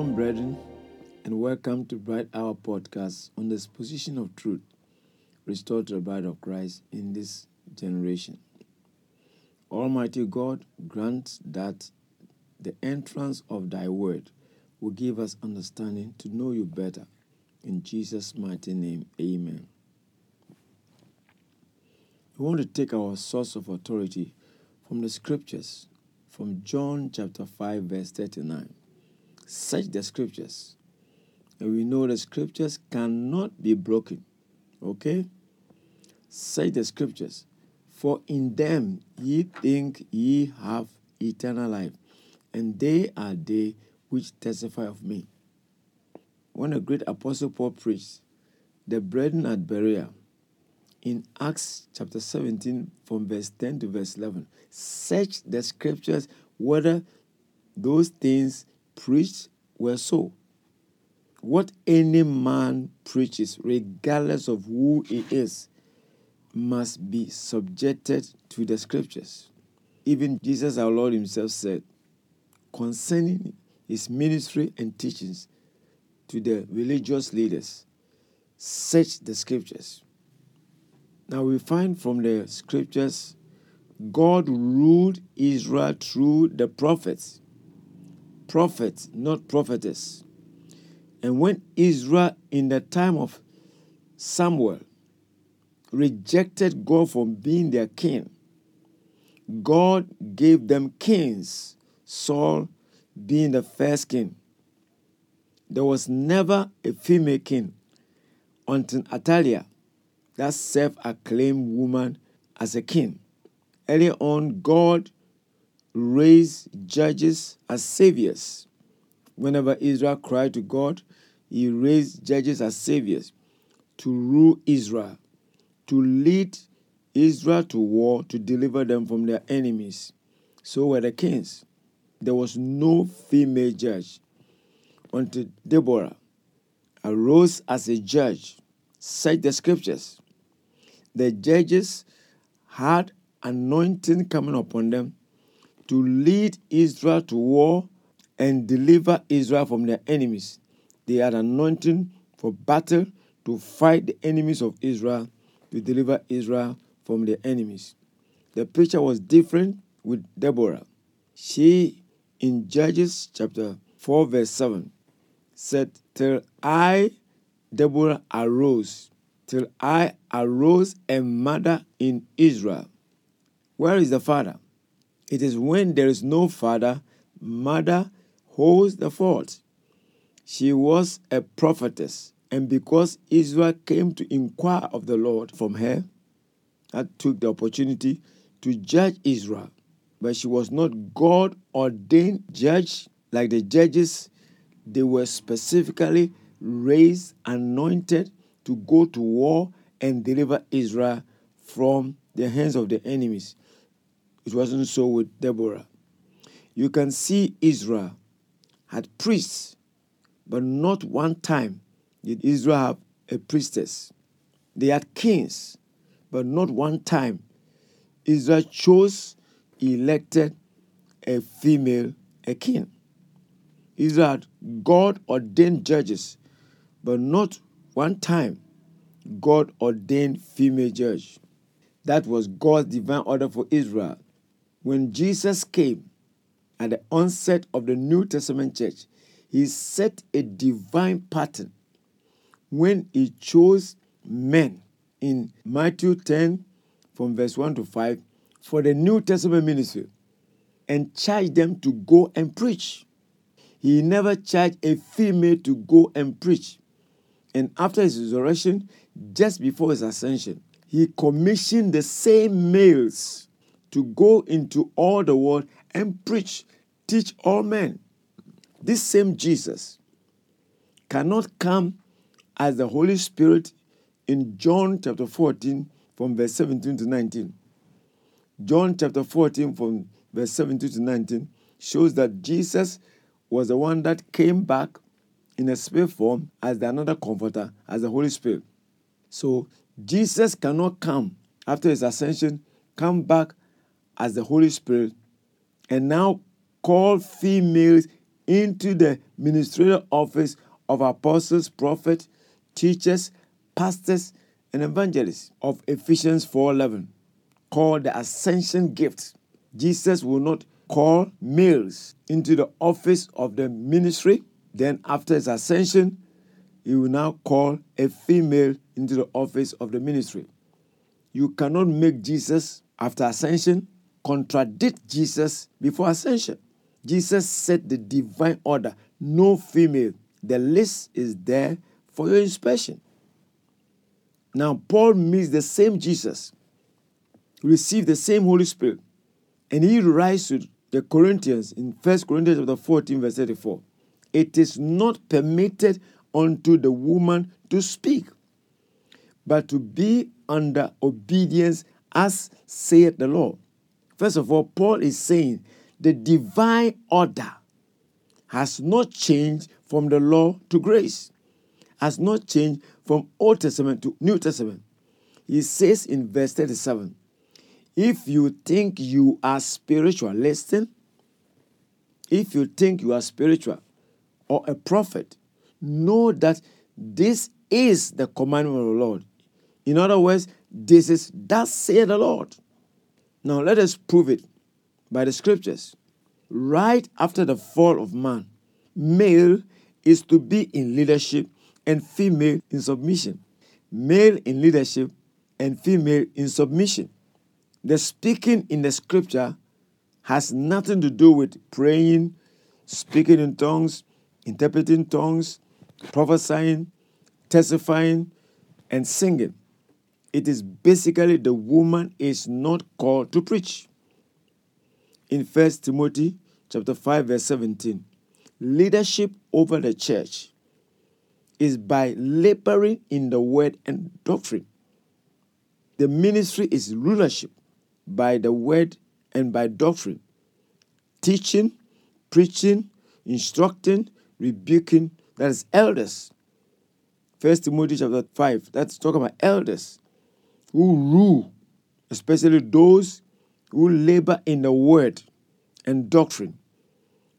Shalom, brethren, and welcome to Bright Hour Podcast on the exposition of truth restored to the bride of Christ in this generation. Almighty God, grant that the entrance of thy word will give us understanding to know you better. In Jesus' mighty name, amen. We want to take our source of authority from the scriptures, from John chapter 5, verse 39. Search the scriptures, and we know the scriptures cannot be broken. Okay? Search the scriptures, for in them ye think ye have eternal life, and they are they which testify of me. When the great apostle Paul preached, the brethren at Berea, in Acts chapter 17, from verse 10 to verse 11, search the scriptures whether those things preached were so. What any man preaches, regardless of who he is, must be subjected to the scriptures. Even Jesus, our Lord Himself, said concerning His ministry and teachings to the religious leaders search the scriptures. Now we find from the scriptures God ruled Israel through the prophets. Prophets, not prophetess. And when Israel, in the time of Samuel, rejected God from being their king, God gave them kings, Saul being the first king. There was never a female king until Athaliah, that self acclaimed woman, as a king. Early on, God raised judges as saviors. Whenever Israel cried to God, He raised judges as saviors to rule Israel to lead Israel to war to deliver them from their enemies. So were the kings. There was no female judge until Deborah arose as a judge. Cite the scriptures. The judges had anointing coming upon them to lead Israel to war and deliver Israel from their enemies. They had anointing for battle to fight the enemies of Israel to deliver Israel from their enemies. The picture was different with Deborah. She, in Judges chapter 4, verse 7, said, Till I, Deborah, arose, till I arose a mother in Israel. Where is the father? It is when there is no father, mother holds the fort. She was a prophetess and because Israel came to inquire of the Lord from her, that took the opportunity to judge Israel. But she was not God ordained judge like the judges. They were specifically raised, anointed to go to war and deliver Israel from the hands of the enemies. It wasn't so with Deborah. You can see Israel had priests, but not one time did Israel have a priestess. They had kings, but not one time Israel chose, elected a female a king. Israel had God ordained judges, but not one time God ordained female judge. That was God's divine order for Israel. When Jesus came at the onset of the New Testament church, he set a divine pattern when he chose men in Matthew 10 from verse 1 to 5 for the New Testament ministry and charged them to go and preach. He never charged a female to go and preach. And after his resurrection, just before his ascension, he commissioned the same males to go into all the world and preach, teach all men. This same Jesus cannot come as the Holy Spirit in John chapter 14 from verse 17 to 19. John chapter 14 from verse 17 to 19 shows that Jesus was the one that came back in a spirit form as the another comforter, as the Holy Spirit. So Jesus cannot come after his ascension, come back as the Holy Spirit, and now call females into the ministerial office of apostles, prophets, teachers, pastors, and evangelists of Ephesians 4:11, called the ascension gift. Jesus will not call males into the office of the ministry. Then, after his ascension, he will now call a female into the office of the ministry. You cannot make Jesus after ascension contradict Jesus before ascension. Jesus set the divine order no female. The list is there for your inspection. Now, Paul meets the same Jesus, received the same Holy Spirit, and he writes to the Corinthians in 1 Corinthians chapter 14, verse 34. It is not permitted unto the woman to speak, but to be under obedience, as saith the Lord. First of all, Paul is saying the divine order has not changed from the law to grace, has not changed from Old Testament to New Testament. He says in verse 37 if you think you are spiritual, listen. If you think you are spiritual or a prophet, know that this is the commandment of the Lord. In other words, this is thus say the Lord. Now let us prove it by the scriptures. Right after the fall of man, male is to be in leadership and female in submission. Male in leadership and female in submission. The speaking in the scripture has nothing to do with praying, speaking in tongues, interpreting tongues, prophesying, testifying, and singing. It is basically the woman is not called to preach. In 1 Timothy chapter 5 verse 17, leadership over the church is by laboring in the word and doctrine. The ministry is rulership by the word and by doctrine, teaching, preaching, instructing, rebuking, that is elders. First Timothy chapter 5, that's talking about elders who rule, especially those who labor in the word and doctrine.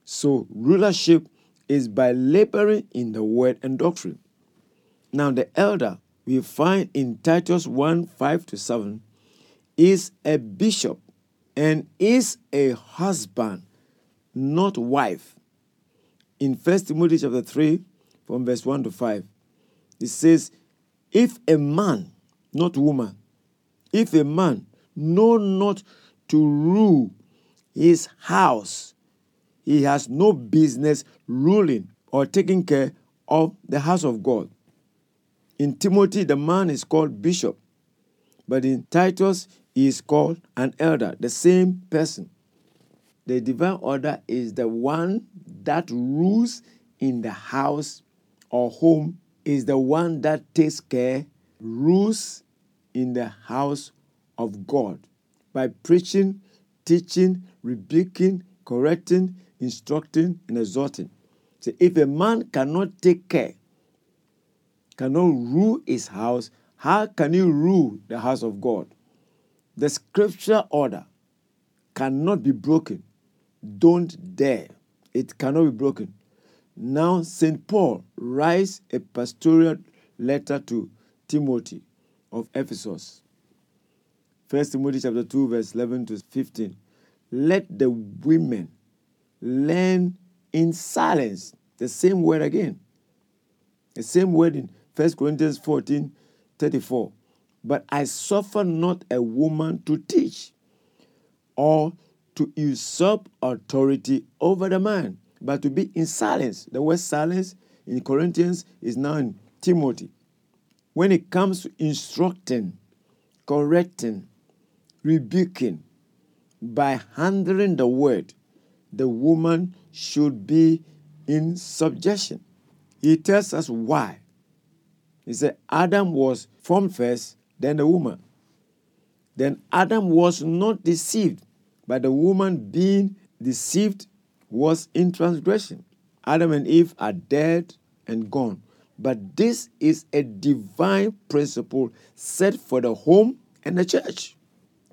So rulership is by laboring in the word and doctrine. Now the elder we find in Titus 1 5 to 7 is a bishop and is a husband, not wife. In 1 Timothy chapter 3, from verse 1 to 5, it says, If a man, not woman, if a man know not to rule his house, he has no business ruling or taking care of the house of God. In Timothy, the man is called bishop, but in Titus, he is called an elder, the same person. The divine order is the one that rules in the house or home, is the one that takes care, rules in the house of God by preaching, teaching, rebuking, correcting, instructing, and exhorting. So if a man cannot take care, cannot rule his house, how can he rule the house of God? The scripture order cannot be broken. Don't dare. It cannot be broken. Now, St. Paul writes a pastoral letter to Timothy of Ephesus. 1 Timothy chapter 2, verse 11 to 15. Let the women learn in silence. The same word again. The same word in 1 Corinthians 14, 34. But I suffer not a woman to teach or to usurp authority over the man, but to be in silence. The word silence in Corinthians is now in Timothy. When it comes to instructing, correcting, rebuking, by handling the word, the woman should be in subjection. He tells us why. He said Adam was formed first, then the woman. Then Adam was not deceived, but the woman being deceived was in transgression. Adam and Eve are dead and gone. But this is a divine principle set for the home and the church.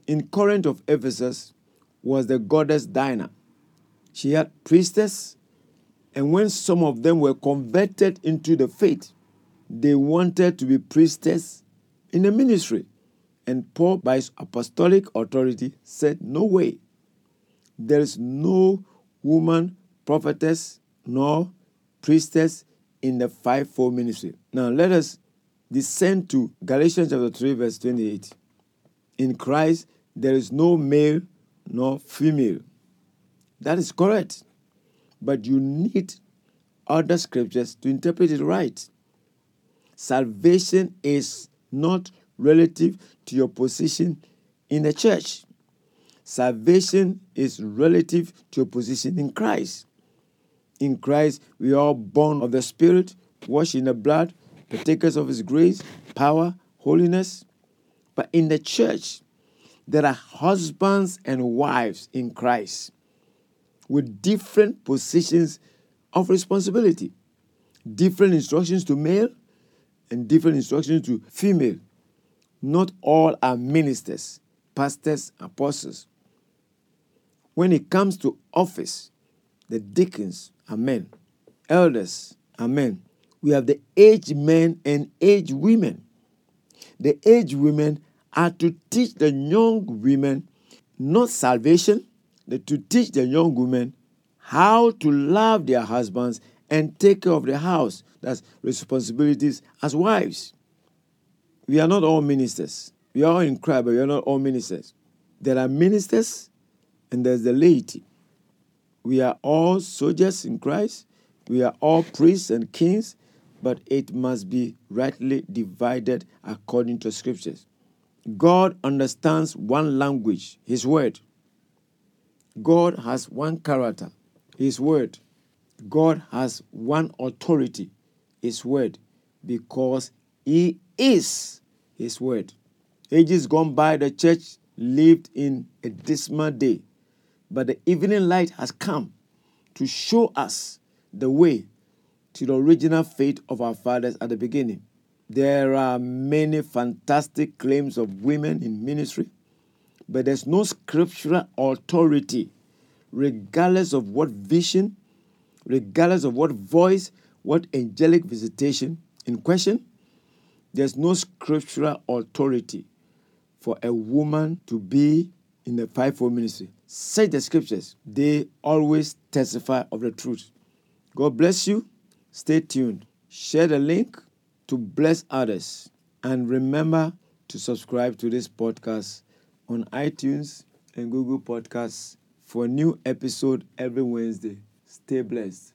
In Corinth of Ephesus was the goddess Diana. She had priestess And when some of them were converted into the faith, they wanted to be priestess in the ministry. And Paul, by his apostolic authority, said, No way. There is no woman prophetess nor priestess in the fivefold ministry. Now let us descend to Galatians chapter 3, verse 28. In Christ, there is no male nor female. That is correct. But you need other scriptures to interpret it right. Salvation is not relative to your position in the church. Salvation is relative to your position in Christ. In Christ, we are born of the Spirit, washed in the blood, partakers of His grace, power, holiness. But in the church, there are husbands and wives in Christ with different positions of responsibility, different instructions to male and different instructions to female. Not all are ministers, pastors, apostles. When it comes to office, the deacons are men, elders are men. We have the aged men and aged women. The aged women are to teach the young women not salvation, but to teach the young women how to love their husbands and take care of the house. That's responsibilities as wives. We are not all ministers. We are all in Christ, but we are not all ministers. There are ministers and there's the laity. We are all soldiers in Christ. We are all priests and kings, but it must be rightly divided according to scriptures. God understands one language, His word. God has one character, His word. God has one authority, His word, because He is His word. Ages gone by, the church lived in a dismal day, but the evening light has come to show us the way to the original faith of our fathers at the beginning. There are many fantastic claims of women in ministry, but there's no scriptural authority, regardless of what vision, regardless of what voice, what angelic visitation in question. There's no scriptural authority for a woman to be in the fivefold ministry. Say the scriptures, they always testify of the truth. God bless you. Stay tuned. Share the link to bless others. And remember to subscribe to this podcast on iTunes and Google Podcasts for a new episode every Wednesday. Stay blessed.